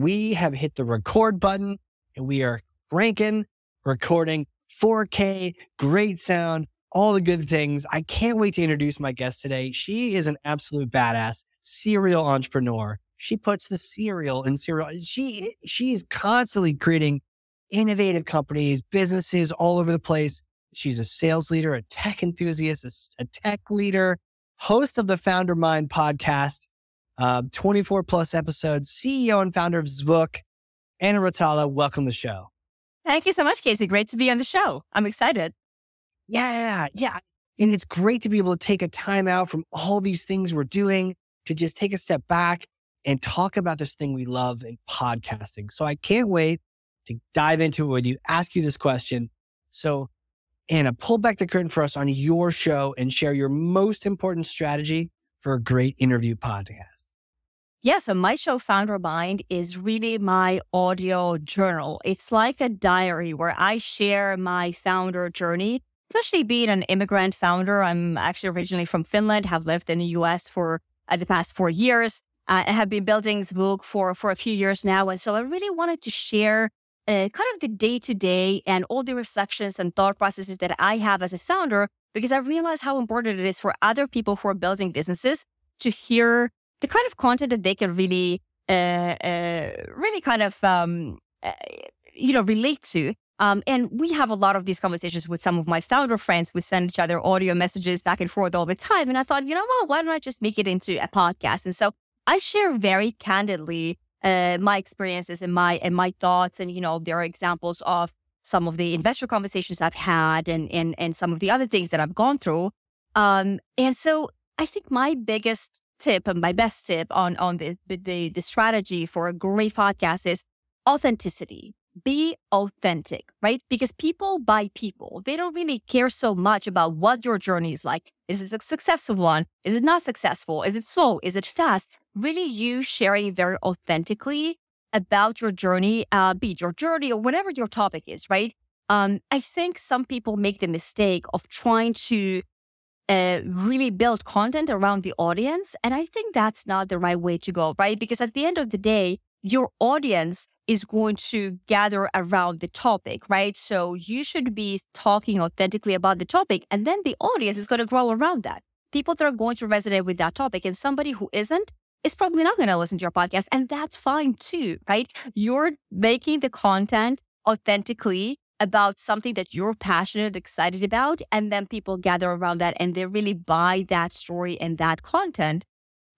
We have hit the record button and we are ranking, recording 4K, great sound, all the good things. I can't wait to introduce my guest today. She is an absolute badass serial entrepreneur. She puts the cereal in cereal. She she's constantly creating innovative companies, businesses all over the place. She's a sales leader, a tech enthusiast, a, a tech leader, host of the Founder Mind podcast, uh, 24 plus episodes, CEO and founder of Zvook. Anna Ratala, welcome to the show. Thank you so much, Casey. Great to be on the show. I'm excited. Yeah, yeah. And it's great to be able to take a time out from all these things we're doing to just take a step back and talk about this thing we love in podcasting. So I can't wait to dive into it with you, ask you this question. So, Anna, pull back the curtain for us on your show and share your most important strategy for a great interview podcast. Yeah, so my show, Founder Mind, is really my audio journal. It's like a diary where I share my founder journey, especially being an immigrant founder. I'm actually originally from Finland, have lived in the US for uh, the past four years. Uh, I have been building Zvook for, for a few years now. And so I really wanted to share uh, kind of the day to day and all the reflections and thought processes that I have as a founder, because I realize how important it is for other people who are building businesses to hear the kind of content that they can really, uh, uh, really kind of, um, uh, you know, relate to. Um, and we have a lot of these conversations with some of my founder friends. We send each other audio messages back and forth all the time. And I thought, you know what? Why don't I just make it into a podcast? And so I share very candidly uh, my experiences and my and my thoughts. And you know, there are examples of some of the investor conversations I've had, and and and some of the other things that I've gone through. Um, and so I think my biggest tip and my best tip on on this the the strategy for a great podcast is authenticity. Be authentic right? Because people buy people. They don't really care so much about what your journey is like. Is it a successful one? Is it not successful? Is it slow? Is it fast? Really you sharing very authentically about your journey uh be it your journey or whatever your topic is right? Um i think some people make the mistake of trying to uh, really build content around the audience. And I think that's not the right way to go, right? Because at the end of the day, your audience is going to gather around the topic, right? So you should be talking authentically about the topic, and then the audience is going to grow around that. People that are going to resonate with that topic, and somebody who isn't is probably not going to listen to your podcast, and that's fine too, right? You're making the content authentically about something that you're passionate, excited about, and then people gather around that and they really buy that story and that content.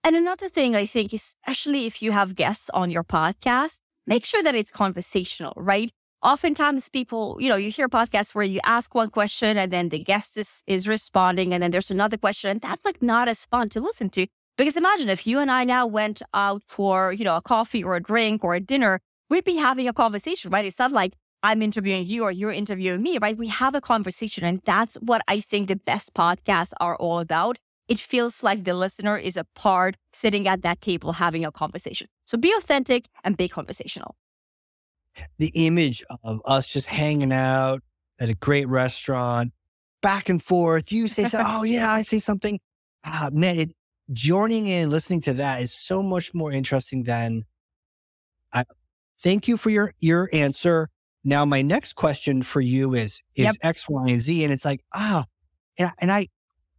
And another thing I think, especially if you have guests on your podcast, make sure that it's conversational, right? Oftentimes people, you know, you hear podcasts where you ask one question and then the guest is, is responding and then there's another question and that's like not as fun to listen to. Because imagine if you and I now went out for, you know, a coffee or a drink or a dinner, we'd be having a conversation, right? It's not like I'm interviewing you or you're interviewing me, right? We have a conversation. And that's what I think the best podcasts are all about. It feels like the listener is a part sitting at that table having a conversation. So be authentic and be conversational. The image of us just hanging out at a great restaurant, back and forth. You say, something, oh, yeah, I say something. Ah, man, it, joining in, listening to that is so much more interesting than I thank you for your, your answer. Now, my next question for you is, is yep. X, Y, and Z. And it's like, ah, and, and I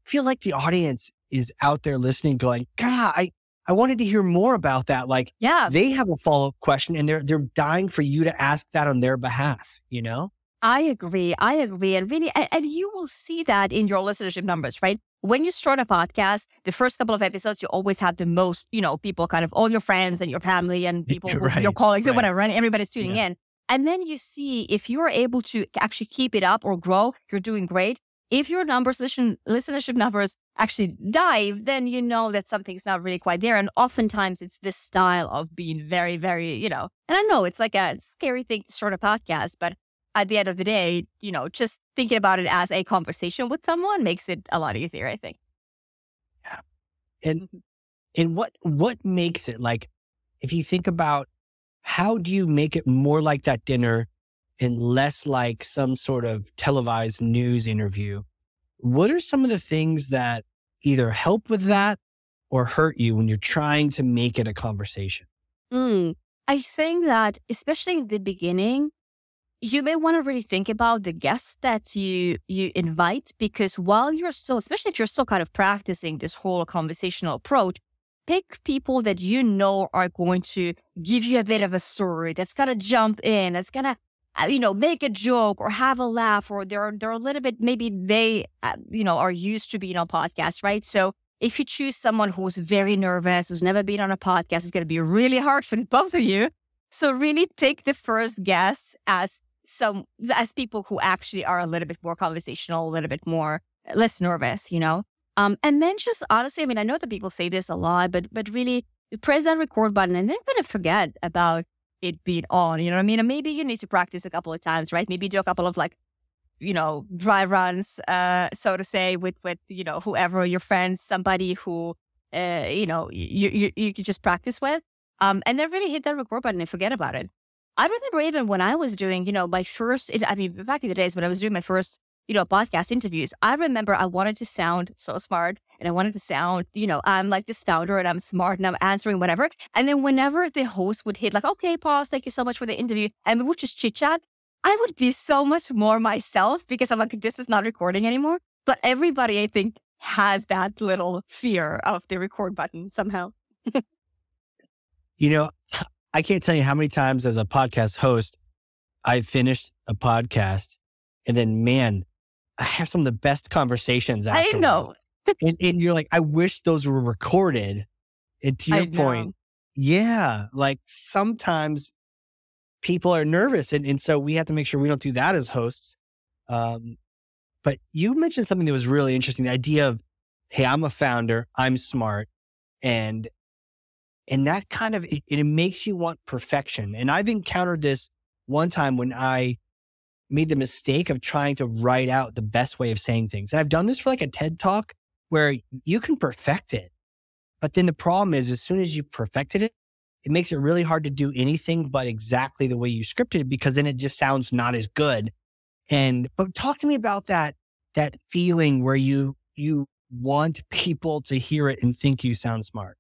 feel like the audience is out there listening going, God, I, I wanted to hear more about that. Like, yeah, they have a follow up question and they're, they're dying for you to ask that on their behalf, you know? I agree. I agree. And really, and, and you will see that in your listenership numbers, right? When you start a podcast, the first couple of episodes, you always have the most, you know, people kind of all your friends and your family and people, right, your colleagues right. and whatever, and everybody's tuning yeah. in. And then you see if you're able to actually keep it up or grow, you're doing great. If your numbers, listen, listenership numbers actually dive, then you know that something's not really quite there. And oftentimes it's this style of being very, very, you know, and I know it's like a scary thing to start a podcast, but at the end of the day, you know, just thinking about it as a conversation with someone makes it a lot easier, I think. Yeah. And and what what makes it like if you think about how do you make it more like that dinner and less like some sort of televised news interview? What are some of the things that either help with that or hurt you when you're trying to make it a conversation? Mm, I think that, especially in the beginning, you may want to really think about the guests that you you invite because while you're still especially if you're still kind of practicing this whole conversational approach pick people that you know are going to give you a bit of a story that's going to jump in that's going to uh, you know make a joke or have a laugh or they're they're a little bit maybe they uh, you know are used to being on podcasts right so if you choose someone who's very nervous who's never been on a podcast it's going to be really hard for both of you so really take the first guess as some as people who actually are a little bit more conversational, a little bit more less nervous, you know. Um, and then just honestly, I mean, I know that people say this a lot, but but really press that record button and then kind of forget about it being on. You know what I mean? And maybe you need to practice a couple of times, right? Maybe do a couple of like, you know, dry runs, uh, so to say, with with you know whoever your friends, somebody who, uh, you know, you you you could just practice with. Um, and then really hit that record button and forget about it. I remember even when I was doing, you know, my first, I mean, back in the days when I was doing my first, you know, podcast interviews, I remember I wanted to sound so smart and I wanted to sound, you know, I'm like this founder and I'm smart and I'm answering whatever. And then whenever the host would hit like, okay, pause, thank you so much for the interview, and we would just chit chat, I would be so much more myself because I'm like, this is not recording anymore. But everybody, I think, has that little fear of the record button somehow. you know, I can't tell you how many times as a podcast host, I finished a podcast and then, man, I have some of the best conversations. I know. and, and, you're like, I wish those were recorded. And to your point, yeah, like sometimes people are nervous. And, and so we have to make sure we don't do that as hosts. Um, but you mentioned something that was really interesting the idea of, hey, I'm a founder, I'm smart, and and that kind of, it, it makes you want perfection. And I've encountered this one time when I made the mistake of trying to write out the best way of saying things. And I've done this for like a TED talk where you can perfect it. But then the problem is, as soon as you perfected it, it makes it really hard to do anything but exactly the way you scripted it because then it just sounds not as good. And, but talk to me about that, that feeling where you, you want people to hear it and think you sound smart.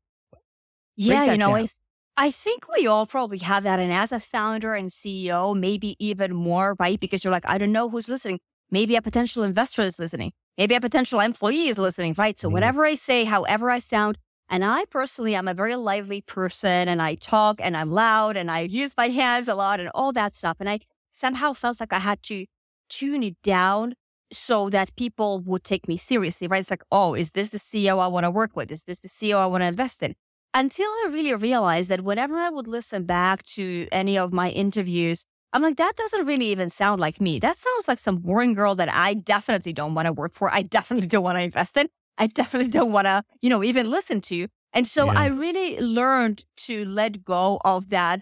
Yeah, you know, I, I think we all probably have that. And as a founder and CEO, maybe even more, right? Because you're like, I don't know who's listening. Maybe a potential investor is listening. Maybe a potential employee is listening, right? So mm. whatever I say, however I sound, and I personally am a very lively person and I talk and I'm loud and I use my hands a lot and all that stuff. And I somehow felt like I had to tune it down so that people would take me seriously, right? It's like, oh, is this the CEO I want to work with? Is this the CEO I want to invest in? Until I really realized that whenever I would listen back to any of my interviews, I'm like, that doesn't really even sound like me. That sounds like some boring girl that I definitely don't want to work for. I definitely don't want to invest in. I definitely don't want to, you know, even listen to. And so yeah. I really learned to let go of that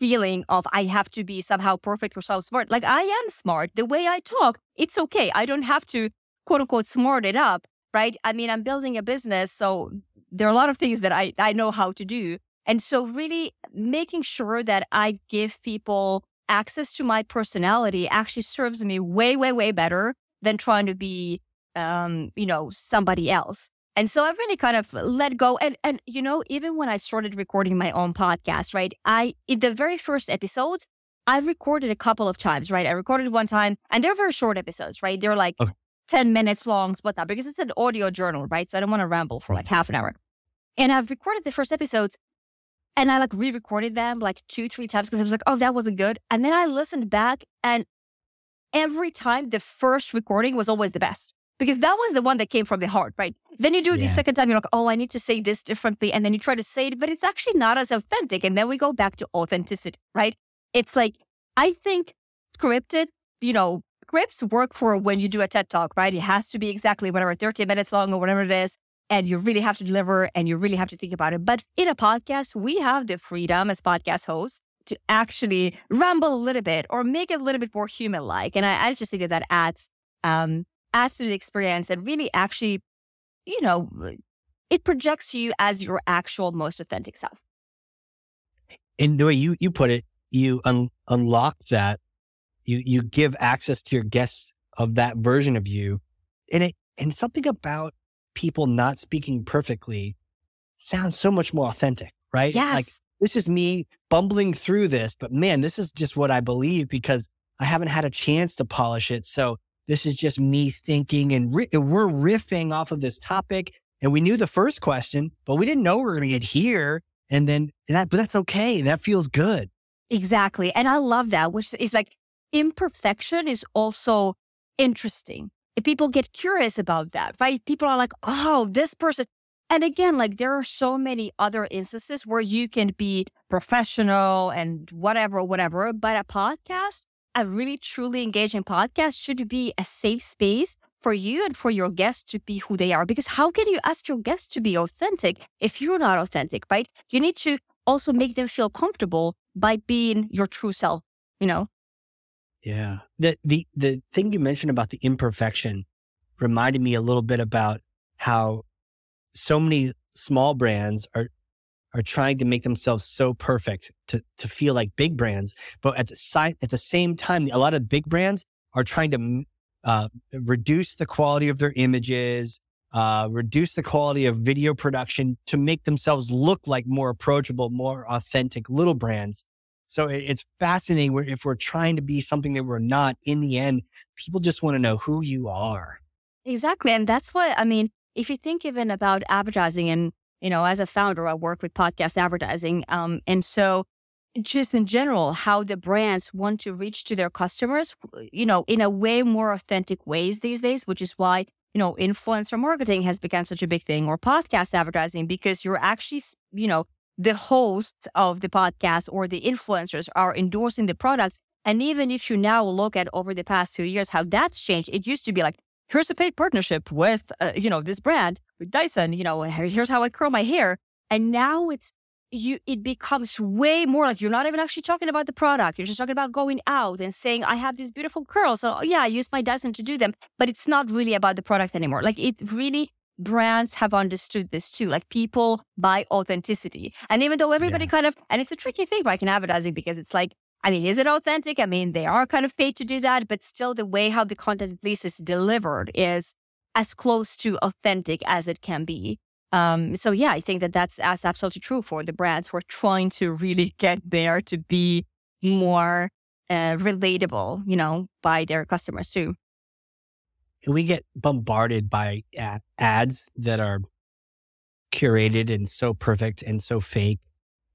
feeling of I have to be somehow perfect or so smart. Like I am smart. The way I talk, it's okay. I don't have to quote unquote smart it up, right? I mean, I'm building a business. So there are a lot of things that I, I know how to do. And so really making sure that I give people access to my personality actually serves me way, way, way better than trying to be, um, you know, somebody else. And so I really kind of let go. And, and, you know, even when I started recording my own podcast, right, I, in the very first episodes, I've recorded a couple of times, right? I recorded one time and they're very short episodes, right? They're like okay. 10 minutes long, whatnot, because it's an audio journal, right? So I don't want to ramble for hmm. like half an hour. And I've recorded the first episodes and I like re recorded them like two, three times because I was like, oh, that wasn't good. And then I listened back and every time the first recording was always the best because that was the one that came from the heart, right? Then you do it yeah. the second time, you're like, oh, I need to say this differently. And then you try to say it, but it's actually not as authentic. And then we go back to authenticity, right? It's like, I think scripted, you know, scripts work for when you do a TED talk, right? It has to be exactly whatever, 30 minutes long or whatever it is. And you really have to deliver and you really have to think about it. But in a podcast, we have the freedom as podcast hosts to actually ramble a little bit or make it a little bit more human like. And I, I, just think that that adds, um, adds to the experience and really actually, you know, it projects you as your actual most authentic self. And the way you, you put it, you un- unlock that you you give access to your guests of that version of you and it and something about people not speaking perfectly sounds so much more authentic right? Yes. like this is me bumbling through this but man this is just what i believe because i haven't had a chance to polish it. So this is just me thinking and ri- we're riffing off of this topic and we knew the first question but we didn't know we were going to get here and then and that but that's okay that feels good. Exactly and i love that which is like imperfection is also interesting. If people get curious about that, right? People are like, oh, this person. And again, like there are so many other instances where you can be professional and whatever, whatever. But a podcast, a really truly engaging podcast should be a safe space for you and for your guests to be who they are. Because how can you ask your guests to be authentic if you're not authentic, right? You need to also make them feel comfortable by being your true self, you know? Yeah. The the the thing you mentioned about the imperfection reminded me a little bit about how so many small brands are are trying to make themselves so perfect to to feel like big brands, but at the side at the same time, a lot of big brands are trying to uh, reduce the quality of their images, uh, reduce the quality of video production to make themselves look like more approachable, more authentic little brands. So it's fascinating if we're trying to be something that we're not, in the end, people just want to know who you are. Exactly. And that's what, I mean, if you think even about advertising and, you know, as a founder, I work with podcast advertising. Um, and so just in general, how the brands want to reach to their customers, you know, in a way more authentic ways these days, which is why, you know, influencer marketing has become such a big thing or podcast advertising because you're actually, you know, the hosts of the podcast or the influencers are endorsing the products. And even if you now look at over the past two years how that's changed, it used to be like, here's a paid partnership with, uh, you know, this brand with Dyson, you know, here's how I curl my hair. And now it's, you, it becomes way more like you're not even actually talking about the product. You're just talking about going out and saying, I have these beautiful curls. So yeah, I use my Dyson to do them, but it's not really about the product anymore. Like it really brands have understood this too. Like people buy authenticity. And even though everybody yeah. kind of, and it's a tricky thing like in advertising because it's like, I mean, is it authentic? I mean, they are kind of paid to do that, but still the way how the content at least is delivered is as close to authentic as it can be. Um, so yeah, I think that that's, that's absolutely true for the brands who are trying to really get there to be more uh, relatable, you know, by their customers too we get bombarded by ads that are curated and so perfect and so fake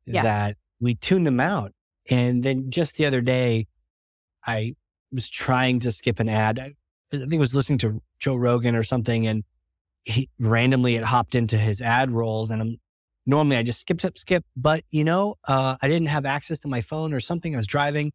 yes. that we tune them out. And then just the other day, I was trying to skip an ad. I, I think I was listening to Joe Rogan or something, and he randomly it hopped into his ad rolls. And I'm normally I just skip, skip, skip, but you know, uh, I didn't have access to my phone or something. I was driving,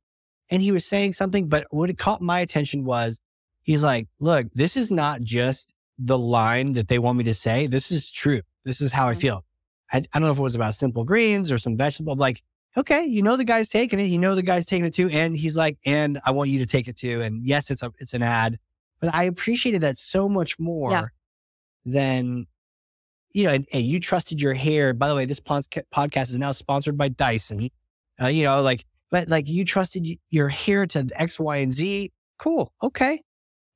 and he was saying something, but what it caught my attention was he's like, look, this is not just the line that they want me to say. This is true. This is how I mm-hmm. feel. I, I don't know if it was about simple greens or some vegetable. I'm like, okay, you know the guy's taking it. You know the guy's taking it too. And he's like, and I want you to take it too. And yes, it's a it's an ad, but I appreciated that so much more yeah. than you know. And, and, you trusted your hair. By the way, this podcast is now sponsored by Dyson. Uh, you know, like, but like you trusted your hair to X, Y, and Z. Cool. Okay.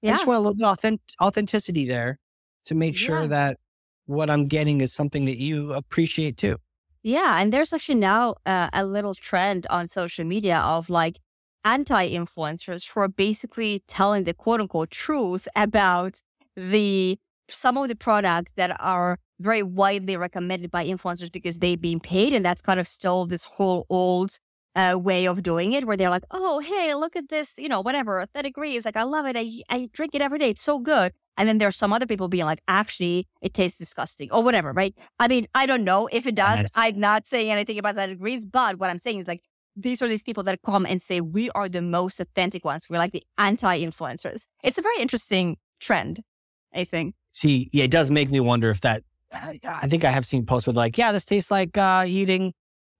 Yeah. I just want a little bit authentic, authenticity there to make sure yeah. that what I'm getting is something that you appreciate too. Yeah. And there's actually now uh, a little trend on social media of like anti influencers who are basically telling the quote unquote truth about the some of the products that are very widely recommended by influencers because they've been paid. And that's kind of still this whole old uh, way of doing it where they're like, oh, hey, look at this, you know, whatever, 30 degrees. Like, I love it. I, I drink it every day. It's so good. And then there's some other people being like, actually, it tastes disgusting or whatever, right? I mean, I don't know if it does. Yes. I'm not saying anything about that degrees, but what I'm saying is like, these are these people that come and say we are the most authentic ones. We're like the anti-influencers. It's a very interesting trend, I think. See, yeah, it does make me wonder if that. I think I have seen posts with like, yeah, this tastes like uh, eating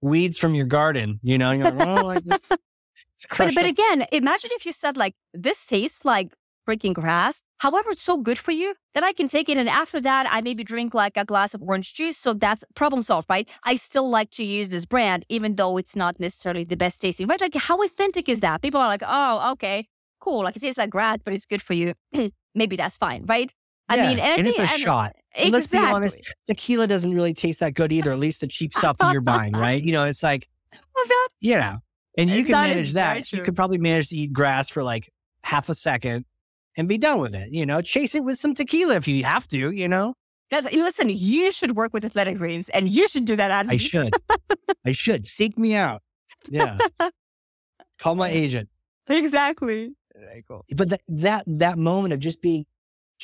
weeds from your garden. You know, you're like, oh, like, it's but, but again, imagine if you said like, this tastes like freaking grass. However, it's so good for you that I can take it. And after that, I maybe drink like a glass of orange juice. So that's problem solved, right? I still like to use this brand, even though it's not necessarily the best tasting, right? Like, how authentic is that? People are like, oh, okay, cool. Like, it tastes like grass, but it's good for you. maybe that's fine, right? I yeah, mean, and, and it's a and, shot. Exactly. let's be honest, tequila doesn't really taste that good either, at least the cheap stuff that you're buying, right? You know, it's like, well, that, you know, and you can that manage that. You could probably manage to eat grass for like half a second and be done with it. You know, chase it with some tequila if you have to, you know? That's, listen, you should work with Athletic Greens and you should do that. I should. I should. Seek me out. Yeah. Call my agent. Exactly. Very cool. But that, that, that moment of just being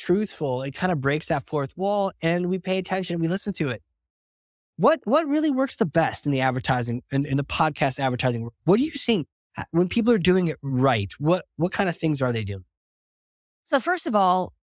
truthful, it kind of breaks that fourth wall and we pay attention, we listen to it. What, what really works the best in the advertising in, in the podcast advertising? What are you seeing when people are doing it right? What, what kind of things are they doing? So, first of all,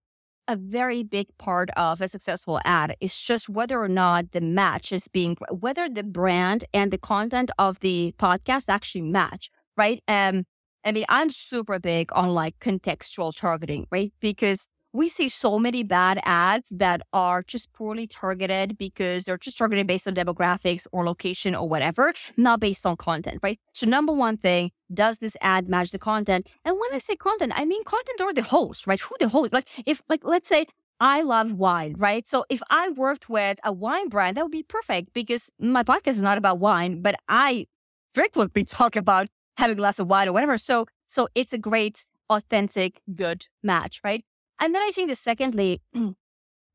a very big part of a successful ad is just whether or not the match is being, whether the brand and the content of the podcast actually match, right? Um, I mean, I'm super big on like contextual targeting, right? Because we see so many bad ads that are just poorly targeted because they're just targeted based on demographics or location or whatever, not based on content, right? So, number one thing, does this ad match the content? And when I say content, I mean content or the host, right? Who the host? Like, if, like, let's say I love wine, right? So if I worked with a wine brand, that would be perfect because my podcast is not about wine, but I frequently talk about having a glass of wine or whatever. So, so it's a great, authentic, good match, right? And then I think the secondly,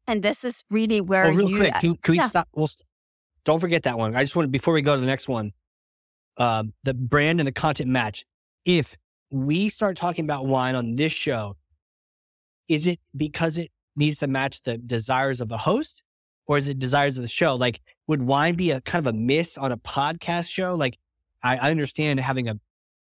and this is really where oh, real you, quick, can, can we yeah. stop? Well, st- don't forget that one. I just want to before we go to the next one, uh, the brand and the content match. If we start talking about wine on this show, is it because it needs to match the desires of the host, or is it desires of the show? Like, would wine be a kind of a miss on a podcast show? Like, I, I understand having a,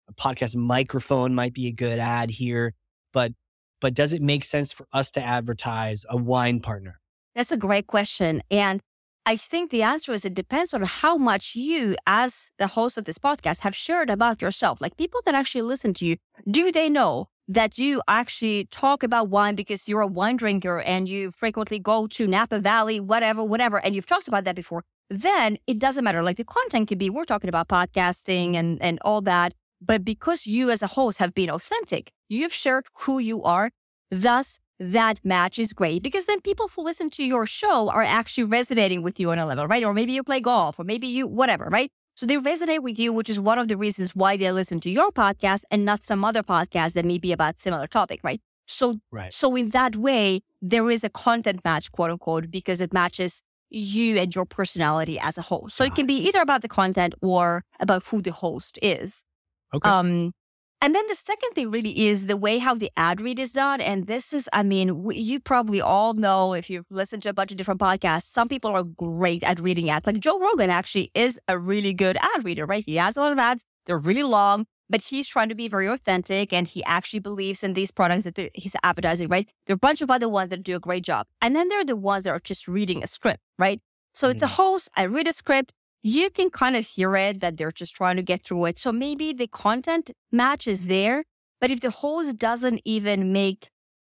a podcast microphone might be a good ad here, but but does it make sense for us to advertise a wine partner? That's a great question. And I think the answer is it depends on how much you, as the host of this podcast, have shared about yourself. Like people that actually listen to you, do they know that you actually talk about wine because you're a wine drinker and you frequently go to Napa Valley, whatever, whatever, and you've talked about that before? Then it doesn't matter. Like the content could be, we're talking about podcasting and, and all that. But because you as a host have been authentic, you've shared who you are. Thus, that match is great because then people who listen to your show are actually resonating with you on a level, right? Or maybe you play golf or maybe you, whatever, right? So they resonate with you, which is one of the reasons why they listen to your podcast and not some other podcast that may be about similar topic, right? So, right. so in that way, there is a content match, quote unquote, because it matches you and your personality as a host. So it can be either about the content or about who the host is. Okay. Um, and then the second thing really is the way how the ad read is done. And this is, I mean, we, you probably all know if you've listened to a bunch of different podcasts, some people are great at reading ads. Like Joe Rogan actually is a really good ad reader, right? He has a lot of ads. They're really long, but he's trying to be very authentic and he actually believes in these products that he's advertising, right? There are a bunch of other ones that do a great job. And then there are the ones that are just reading a script, right? So mm-hmm. it's a mm. host. I read a script you can kind of hear it that they're just trying to get through it. So maybe the content match is there, but if the host doesn't even make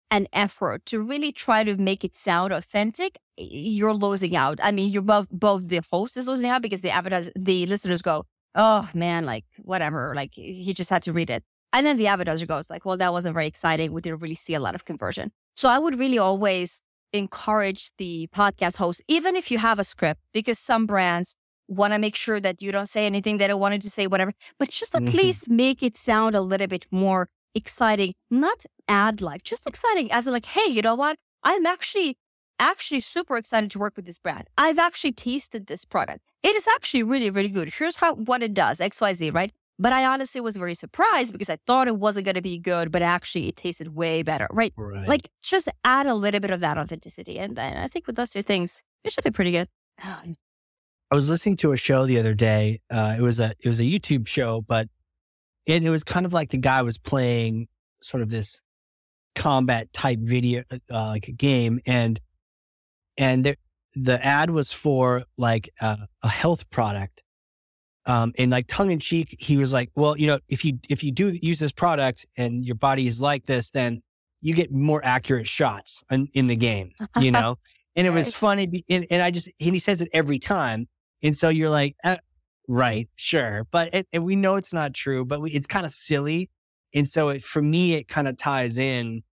an effort to really try to make it sound authentic, you're losing out. I mean, you're both both the host is losing out because the advertise the listeners go, oh man, like whatever, like he just had to read it. And then the advertiser goes like, well, that wasn't very exciting. We didn't really see a lot of conversion. So I would really always encourage the podcast host, even if you have a script, because some brands want to make sure that you don't say anything they don't want to say, whatever, but just at mm-hmm. least make it sound a little bit more exciting, not ad like, just exciting as in like, hey, you know what? I'm actually, actually super excited to work with this brand. I've actually tasted this product. It is actually really, really good. Here's how, what it does, XYZ, right? But I honestly was very surprised because I thought it wasn't going to be good, but actually it tasted way better, right? right? Like just add a little bit of that authenticity. And, and I think with those two things, it should be pretty good. I was listening to a show the other day. Uh, it was a it was a YouTube show, but it, it was kind of like the guy was playing sort of this combat type video, uh, like a game, and and there, the ad was for like a, a health product. Um, and like tongue in cheek, he was like, well, you know, if you, if you do use this product and your body is like this, then you get more accurate shots in, in the game, you know? and it was funny. And, and I just, and he says it every time. And so you're like, uh, right, sure. But it, and we know it's not true, but we, it's kind of silly. And so it, for me, it kind of ties in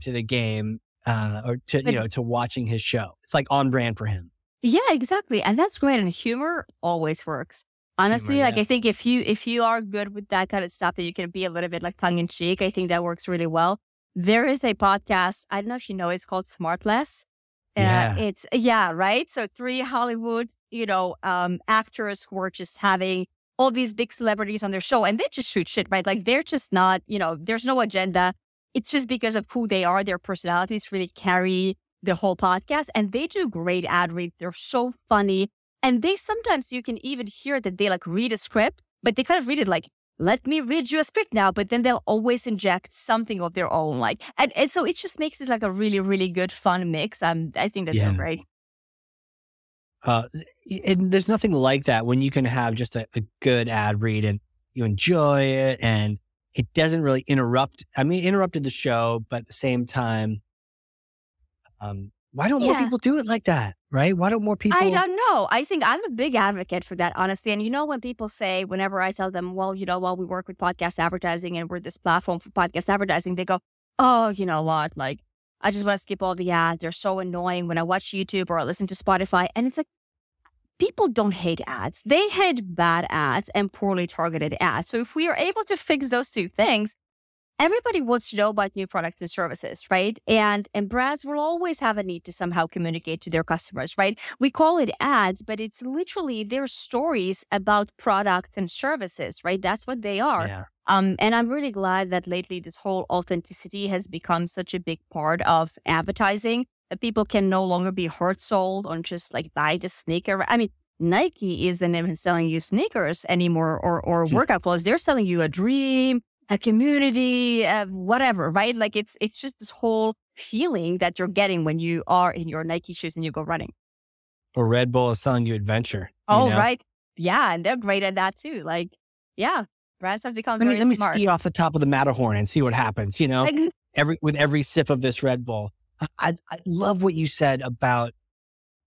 to the game uh, or to you know to watching his show. It's like on brand for him. Yeah, exactly, and that's great. And humor always works. Honestly, humor, like yeah. I think if you if you are good with that kind of stuff, that you can be a little bit like tongue in cheek. I think that works really well. There is a podcast. I don't know if you know. It's called Smartless. Uh, yeah. It's yeah, right. So three Hollywood, you know, um, actors who are just having all these big celebrities on their show, and they just shoot shit, right? Like they're just not, you know, there's no agenda it's just because of who they are, their personalities really carry the whole podcast. And they do great ad reads. They're so funny. And they sometimes you can even hear that they like read a script, but they kind of read it like, let me read you a script now. But then they'll always inject something of their own. Like, and, and so it just makes it like a really, really good, fun mix. Um, I think that's yeah. great. Uh, and there's nothing like that when you can have just a, a good ad read and you enjoy it and it doesn't really interrupt. I mean, interrupted the show, but at the same time, um, why don't yeah. more people do it like that? Right? Why don't more people? I don't know. I think I'm a big advocate for that, honestly. And you know, when people say, whenever I tell them, well, you know, well, we work with podcast advertising and we're this platform for podcast advertising, they go, oh, you know what? Like, I just want to skip all the ads. They're so annoying when I watch YouTube or I listen to Spotify. And it's like, people don't hate ads. They hate bad ads and poorly targeted ads. So if we are able to fix those two things, everybody wants to know about new products and services, right? And and brands will always have a need to somehow communicate to their customers, right? We call it ads, but it's literally their stories about products and services, right? That's what they are. Yeah. Um, and I'm really glad that lately this whole authenticity has become such a big part of advertising that people can no longer be hurt sold on just like buy the sneaker. I mean, Nike isn't even selling you sneakers anymore or or hmm. workout clothes. They're selling you a dream, a community, uh, whatever, right? Like it's it's just this whole feeling that you're getting when you are in your Nike shoes and you go running. Or Red Bull is selling you adventure. Oh, know? right. Yeah, and they're great at that too. Like, yeah, brands have become let me, let me smart. ski off the top of the Matterhorn and see what happens. You know, like, every with every sip of this Red Bull. I, I love what you said about,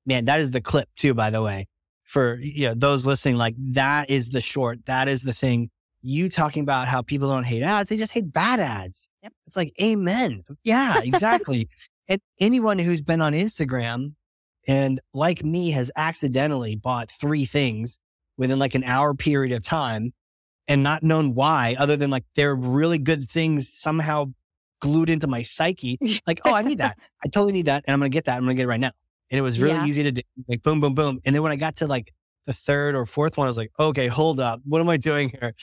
man, that is the clip too, by the way, for you know, those listening. Like that is the short. That is the thing. You talking about how people don't hate ads. They just hate bad ads. Yep. It's like, amen. Yeah, exactly. and anyone who's been on Instagram and like me has accidentally bought three things within like an hour period of time and not known why other than like they're really good things somehow glued into my psyche. Like, oh, I need that. I totally need that. And I'm going to get that. I'm going to get it right now. And it was really yeah. easy to do. Like, boom, boom, boom. And then when I got to like the third or fourth one, I was like, okay, hold up. What am I doing here?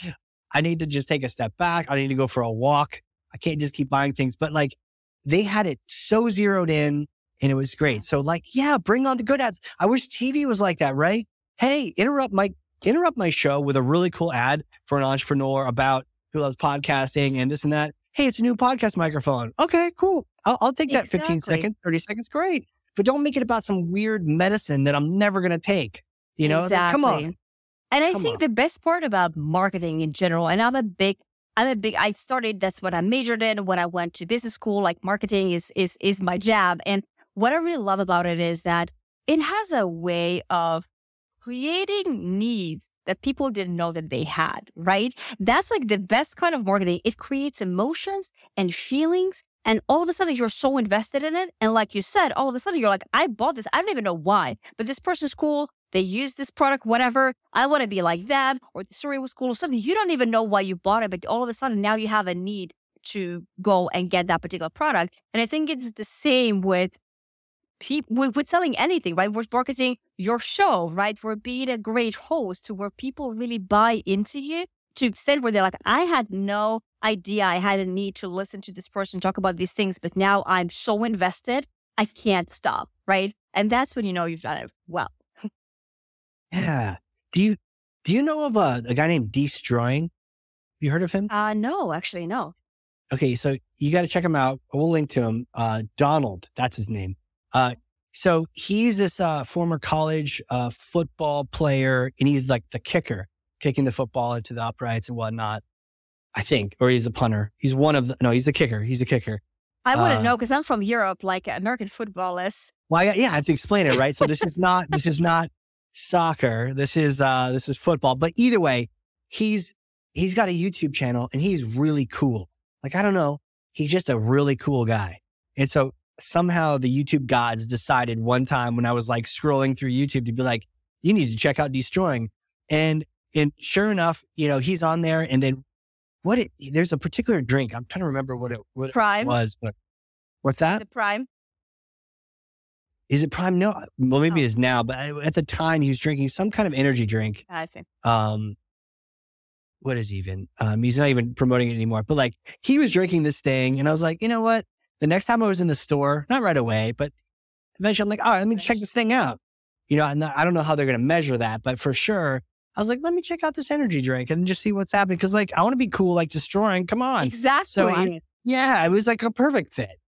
I need to just take a step back. I need to go for a walk. I can't just keep buying things. But like, they had it so zeroed in and it was great. So like, yeah, bring on the good ads. I wish TV was like that, right? Hey, interrupt my interrupt my show with a really cool ad for an entrepreneur about who loves podcasting and this and that hey, it's a new podcast microphone. Okay, cool. I'll, I'll take that exactly. 15 seconds, 30 seconds. Great. But don't make it about some weird medicine that I'm never going to take. You know, exactly. like, come on. And I come think on. the best part about marketing in general, and I'm a big, I'm a big, I started, that's what I majored in when I went to business school. Like marketing is, is, is my job. And what I really love about it is that it has a way of creating needs that people didn't know that they had, right? That's like the best kind of marketing. It creates emotions and feelings. And all of a sudden, you're so invested in it. And like you said, all of a sudden, you're like, I bought this. I don't even know why, but this person's cool. They use this product, whatever. I want to be like them, or the story was cool, or something. You don't even know why you bought it, but all of a sudden, now you have a need to go and get that particular product. And I think it's the same with people with, with selling anything, right? We're marketing your show, right? We're being a great host to where people really buy into you to extent where they're like, I had no idea I had a need to listen to this person talk about these things, but now I'm so invested, I can't stop, right? And that's when you know you've done it well. Yeah. Do you do you know of a, a guy named Deestroying? You heard of him? Uh, no, actually, no. Okay, so you got to check him out. We'll link to him. Uh, Donald, that's his name. Uh, so he's this uh, former college uh, football player, and he's like the kicker, kicking the football into the uprights and whatnot. I think, or he's a punter. He's one of the no, he's the kicker. He's a kicker. I wouldn't Uh, know because I'm from Europe, like American football is. Well, I, yeah, I have to explain it, right? So this is not this is not soccer. This is uh this is football. But either way, he's he's got a YouTube channel and he's really cool. Like I don't know, he's just a really cool guy. And so somehow the YouTube gods decided one time when I was like scrolling through YouTube to be like, you need to check out Deestroying. And and sure enough, you know, he's on there and then what it there's a particular drink. I'm trying to remember what it what it Prime. was, but what's that? The prime. Is it prime? No, well, maybe No. it is now, but at the time he was drinking some kind of energy drink. I think. Um, what is even? Um, he's not even promoting it anymore, but like he was drinking this thing, and I was like, you know what? The next time I was in the store, not right away, but eventually I'm like, all right, let me check this thing out. You know, and I don't know how they're going to measure that, but for sure, I was like, let me check out this energy drink and just see what's happening. Cause like, I want to be cool, like Deestroying. Come on. Exactly. So I, yeah, it was like a perfect fit.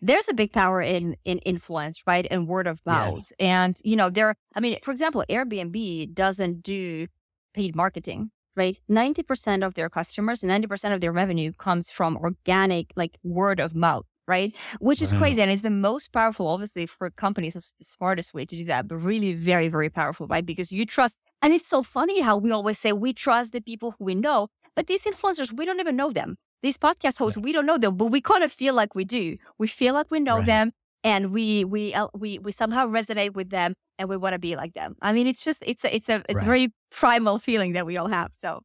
There's a big power in in influence, right? And word of Yeah. mouth. And you know, there I mean, for example, Airbnb doesn't do paid marketing, right? 90% of their customers, 90% of their revenue comes from organic like word of mouth, right? Which is Wow. crazy and it's the most powerful obviously for companies it's the smartest way to do that, but really very very powerful, right? Because you trust and it's so funny how we always say we trust the people who we know, but these influencers we don't even know them these podcast hosts we don't know them but we kind of feel like we do we feel like we know Right. them and we we uh, we we somehow resonate with them and we want to be like them i mean it's just it's a it's a it's Right. a very primal feeling that we all have so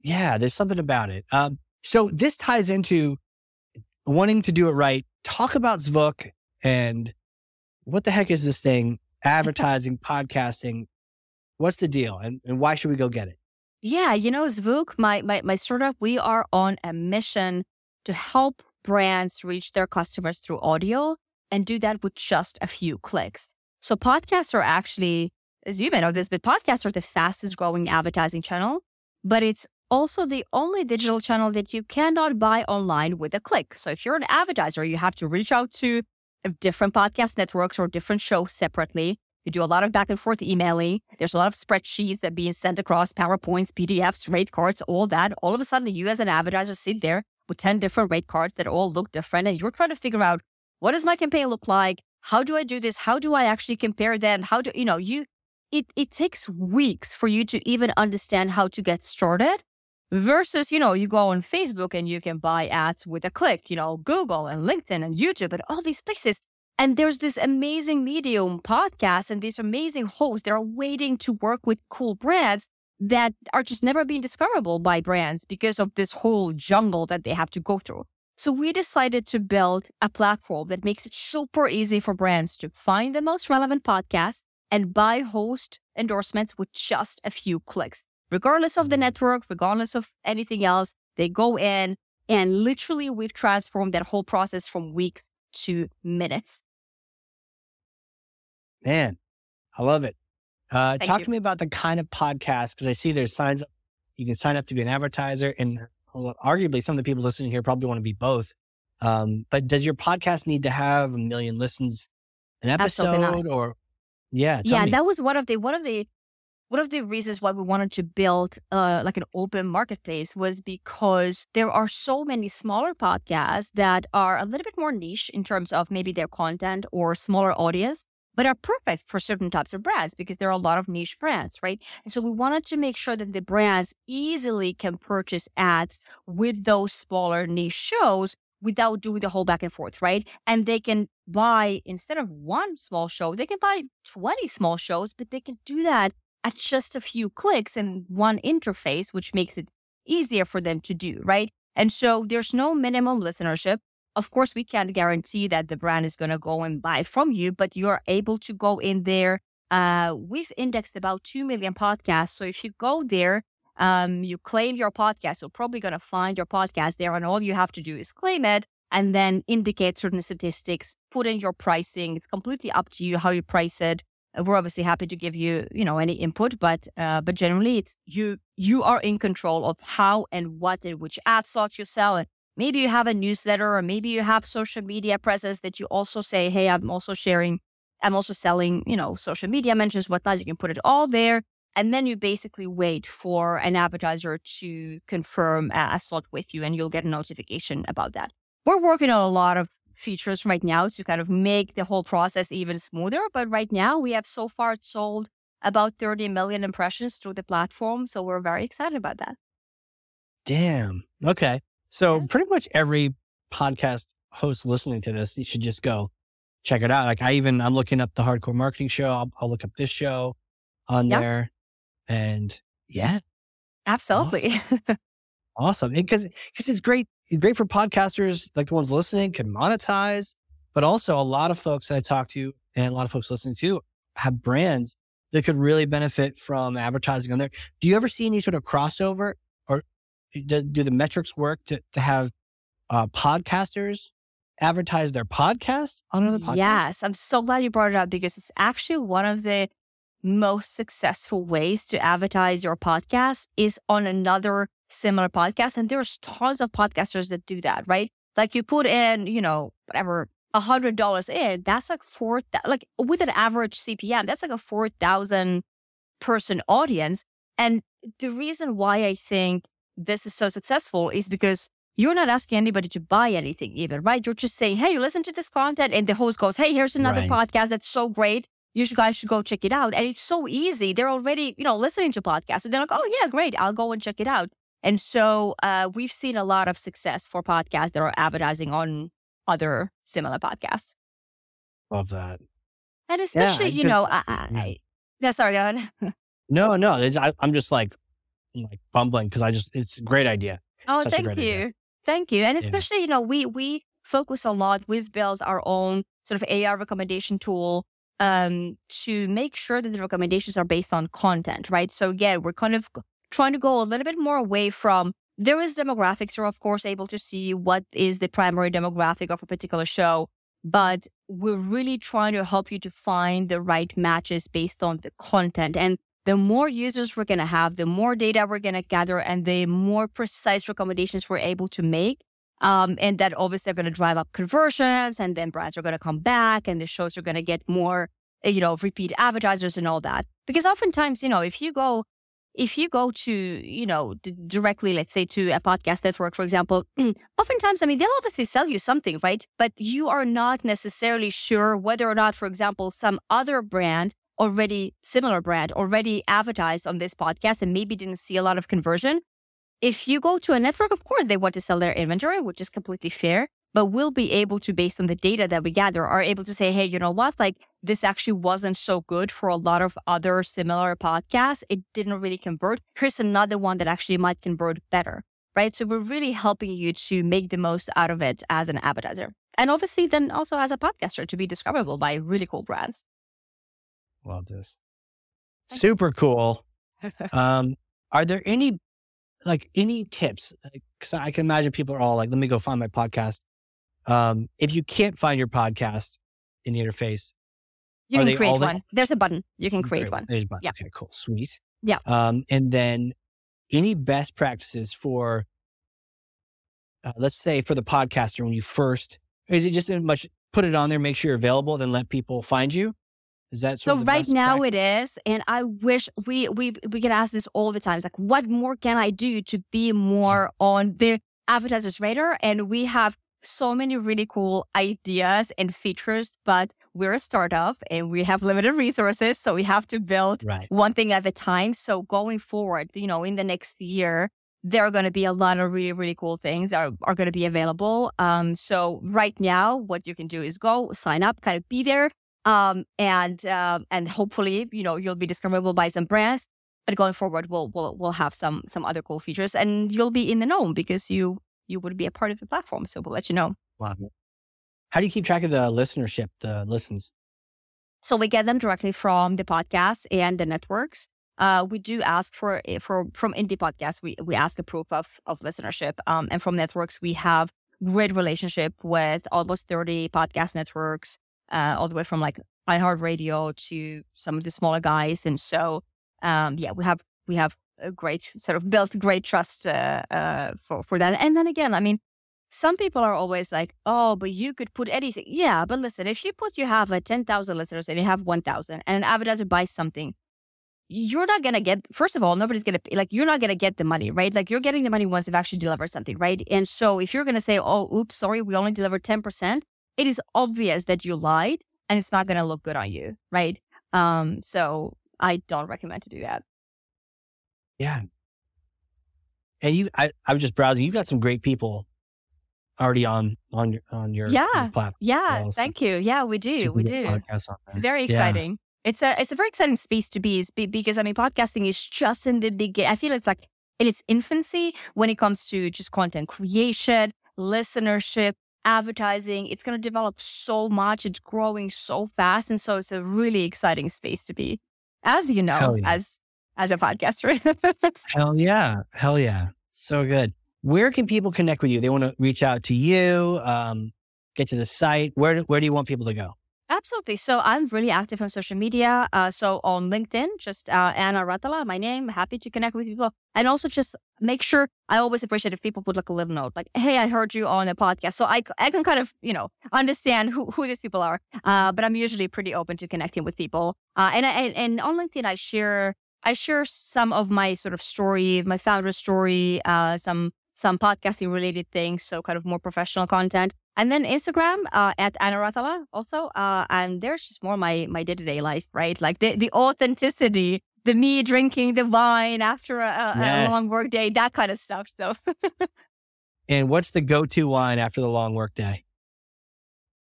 Yeah, there's something about it. Um, so this ties into wanting to do it right. Talk about Zvook and what the heck is this thing? Advertising, podcasting. What's the deal, and, and why should we go get it? Yeah you know Zvook my, my my startup we are on a mission to help brands reach their customers through audio and do that with just a few clicks so podcasts are actually as you may know this but podcasts are the fastest growing advertising channel but it's also the only digital channel that you cannot buy online with a click. So if you're an advertiser, you have to reach out to different podcast networks or different shows separately. You do a lot of back and forth emailing. There's a lot of spreadsheets that are being sent across, PowerPoints, PDFs, rate cards, all that. All of a sudden, you as an advertiser sit there with 10 different rate cards that all look different. And you're trying to figure out what does my campaign look like? How do I do this? How do I actually compare them? How do, you know, you, it, it takes weeks for you to even understand how to get started versus, you know, you go on Facebook and you can buy ads with a click, you know, Google and LinkedIn and YouTube and all these places. And there's this amazing medium podcast and these amazing hosts that are waiting to work with cool brands that are just never being discoverable by brands because of this whole jungle that they have to go through. So we decided to build a platform that makes it super easy for brands to find the most relevant podcasts and buy host endorsements with just a few clicks. Regardless of the mm-hmm. network, regardless of anything else, they go in and literally we've transformed that whole process from weeks to minutes. Man, I love it. Uh, talk you. to me about the kind of podcast because I see there's signs. up- You can sign up to be an advertiser, and arguably some of the people listening here probably want to be both. Um, but does your podcast need to have a million listens an episode, or yeah, yeah, me. that was one of the one of the one of the reasons why we wanted to build uh, like an open marketplace was because there are so many smaller podcasts that are a little bit more niche in terms of maybe their content or smaller audience, but are perfect for certain types of brands because there are a lot of niche brands, right? And so we wanted to make sure that the brands easily can purchase ads with those smaller niche shows without doing the whole back and forth, right? And they can buy instead of one small show, they can buy 20 small shows, but they can do that at just a few clicks and one interface, which makes it easier for them to do, right? And so there's no minimum listenership. Of course, we can't guarantee that the brand is going to go and buy from you, but you're able to go in there. Uh, we've indexed about 2 million podcasts. So if you go there, um, you claim your podcast, you're probably going to find your podcast there. And all you have to do is claim it and then indicate certain statistics, put in your pricing. It's completely up to you how you price it. We're obviously happy to give you, you know, any input, but uh, but generally, it's you you are in control of how and what and which ad slots you sell. And maybe you have a newsletter, or maybe you have social media presence that you also say, hey, I'm also sharing, I'm also selling, you know, social media mentions, whatnot. You can put it all there, and then you basically wait for an advertiser to confirm a slot with you, and you'll get a notification about that. We're working on a lot of features right now to kind of make the whole process even smoother. But right now, we have so far sold about 30 million impressions through the platform. So we're very excited about that. Damn. Okay. So yeah. pretty much every podcast host listening to this, you should just go check it out. Like I even, I'm looking up the hardcore marketing show. I'll, I'll look up this show on yep. there and yeah. Absolutely. Awesome. awesome. Because, because it's great great for podcasters like the ones listening can monetize, but also a lot of folks that I talk to and a lot of folks listening to have brands that could really benefit from advertising on there. Do you ever see any sort of crossover or do, do the metrics work to, to have uh, podcasters advertise their podcast on another podcast? Yes. I'm so glad you brought it up because it's actually one of the most successful ways to advertise your podcast is on another similar podcasts. And there's tons of podcasters that do that, right? Like you put in, you know, whatever, a hundred dollars in, that's like four, like with an average CPM, that's like a 4,000 person audience. And the reason why I think this is so successful is because you're not asking anybody to buy anything even, right? You're just saying, hey, you listen to this content. And the host goes, hey, here's another right. podcast that's so great. You guys should go check it out. And it's so easy. They're already, you know, listening to podcasts. And they're like, oh, yeah, great. I'll go and check it out. And so uh, we've seen a lot of success for podcasts that are advertising on other similar podcasts. Love that. And especially, yeah, you know, I, I, yeah, sorry, go ahead. no, no, I, am just like, I'm like bumbling because I just, it's a great idea. Oh, Such thank you. Idea. Thank you. And especially, yeah. you know, we, we focus a lot, we've built our own sort of AI recommendation tool um, to make sure that the recommendations are based on content, right? So again, we're kind of trying to go a little bit more away from there is demographics. You're of course able to see what is the primary demographic of a particular show, but we're really trying to help you to find the right matches based on the content. And the more users we're going to have, the more data we're going to gather, and the more precise recommendations we're able to make. Um, and that obviously are going to drive up conversions, and then brands are going to come back, and the shows are going to get more, you know, repeat advertisers and all that. Because oftentimes, you know, if you go if you go to, you know, d- directly, let's say to a podcast network, for example, oftentimes, I mean, they'll obviously sell you something, right? But you are not necessarily sure whether or not, for example, some other brand already, similar brand already advertised on this podcast and maybe didn't see a lot of conversion. If you go to a network, of course, they want to sell their inventory, which is completely fair but we'll be able to, based on the data that we gather, are able to say, hey, you know what? Like this actually wasn't so good for a lot of other similar podcasts. It didn't really convert. Here's another one that actually might convert better. Right. So we're really helping you to make the most out of it as an advertiser. And obviously then also as a podcaster to be discoverable by really cool brands. Love this. Super cool. um, are there any like any tips? Because I can imagine people are all like, let me go find my podcast. Um, if you can't find your podcast in the interface, you can create one. There's a button. You can create, one. There's a button. Okay, cool. Sweet. Yeah. Um, and then any best practices for, uh, let's say for the podcaster when you first, is it just as much put it on there, make sure you're available, then let people find you? Is that so? right now practice? it is, and I wish we we we get asked this all the time. It's like, what more can I do to be more on the advertisers' radar? And we have so many really cool ideas and features, but we're a startup and we have limited resources. So we have to build right. one thing at a time. So going forward, you know, in the next year, there are going to be a lot of really, really cool things are, are going to be available. Um, so right now, what you can do is go sign up, kind of be there. Um, and, uh, and hopefully, you know, you'll be discoverable by some brands, but going forward, we'll, we'll, we'll have some, some other cool features and you'll be in the know because you you would be a part of the platform. So we'll let you know. Wow. How do you keep track of the listenership, the listens? So we get them directly from the podcast and the networks. Uh, we do ask for eh, for from indie podcasts. We we ask a proof of of listenership. Um, and from networks, we have great relationship with almost thirty podcast networks, uh, all the way from like iHeartRadio to some of the smaller guys. And so, um, yeah, we have we have a great sort of built great trust uh, uh, for for that. And then again, I mean, some people are always like, "Oh, but you could put anything." Yeah, but listen, if you put you have a ten thousand listeners and you have one thousand, and an advertiser buys something, you're not gonna get. First of all, nobody's gonna like. You're not gonna get the money, right? Like you're getting the money once they've actually delivered something, right? And so if you're gonna say, "Oh, oops, sorry, we only delivered ten percent," it is obvious that you lied, and it's not gonna look good on you, right? Um, so I don't recommend to do that. Yeah. And you, I, I was just browsing. You got some great people already on on your on your, yeah your platform. Yeah, thank you. Yeah, we do, we do. It's very Yeah. exciting. It's a it's a very exciting space to be, is because I mean, podcasting is just in the beginning. I feel it's like in its infancy when it comes to just content creation, listenership, advertising. It's going to develop so much. It's growing so fast, and so it's a really exciting space to be, as you know, yeah. as as a podcaster. Hell yeah. Hell yeah. So good. Where can people connect with you? They want to reach out to you, um, get to the site. Where, do- where do you want people to go? Absolutely. So I'm really active on social media. Uh, so on LinkedIn, just uh, Anna Ratala, my name. Happy to connect with people, and also just make sure. I always appreciate if people put like a little note, like, "Hey, I heard you on a podcast," so I, I can kind of you know understand who who these people are. Uh, but I'm usually pretty open to connecting with people. Uh, and I and, and on LinkedIn, I share I share some of my sort of story, my founder story, uh, some some podcasting related things, so kind of more professional content. And then Instagram uh, at Anna Ratala also, uh, and there's just more my my day to day life, right? Like the the authenticity, the me drinking the wine after a, a, Yes. a long work day, that kind of stuff. So, And what's the go to wine after the long work day?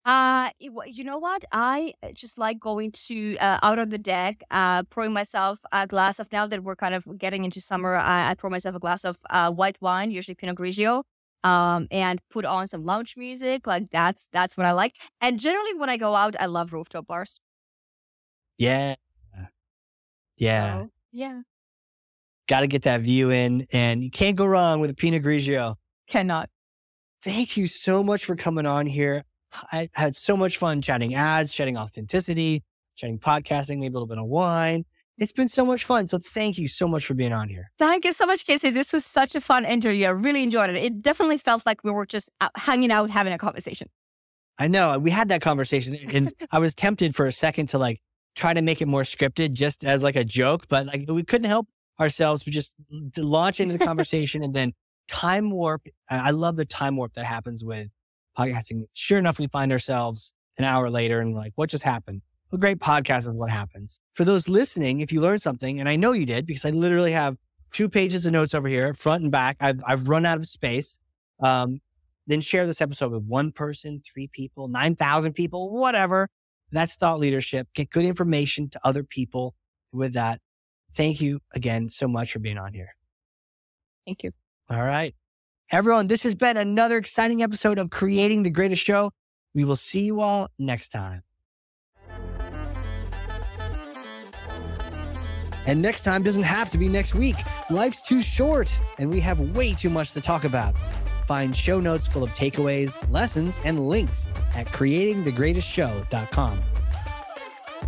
Uh, you know what? I just like going to uh, out on the deck, uh, pouring myself a glass of. Now that we're kind of getting into summer, I, I pour myself a glass of uh, white wine, usually Pinot Grigio. Um, and put on some lounge music. Like that's that's what I like. And generally, when I go out, I love rooftop bars. Yeah. Yeah. So, yeah. Got to get that view in. And you can't go wrong with a Pinot Grigio. Cannot. Thank you so much for coming on here. I had so much fun chatting ads, chatting authenticity, chatting podcasting, maybe a little bit of wine. It's been so much fun. So thank you so much for being on here. Thank you so much, Casey. This was such a fun interview. I really enjoyed it. It definitely felt like we were just out, hanging out, having a conversation. I know we had that conversation and I was tempted for a second to like try to make it more scripted just as like a joke, but like we couldn't help ourselves. We just launch into the conversation and then time warp. I I love the time warp that happens with podcasting. Sure enough, we find ourselves an hour later and we're like, what just happened? A great podcast is what happens. For those listening, if you learned something, and I know you did because I literally have two pages of notes over here, front and back. I've, I've run out of space. Um, then share this episode with one person, three people, 9,000 people, whatever. That's thought leadership. Get good information to other people with that. Thank you again so much for being on here. Thank you. All right. Everyone, this has been another exciting episode of Creating the Greatest Show. We will see you all next time. And next time doesn't have to be next week. Life's too short, and we have way too much to talk about. Find show notes full of takeaways, lessons, and links at creatingthegreatestshow.com.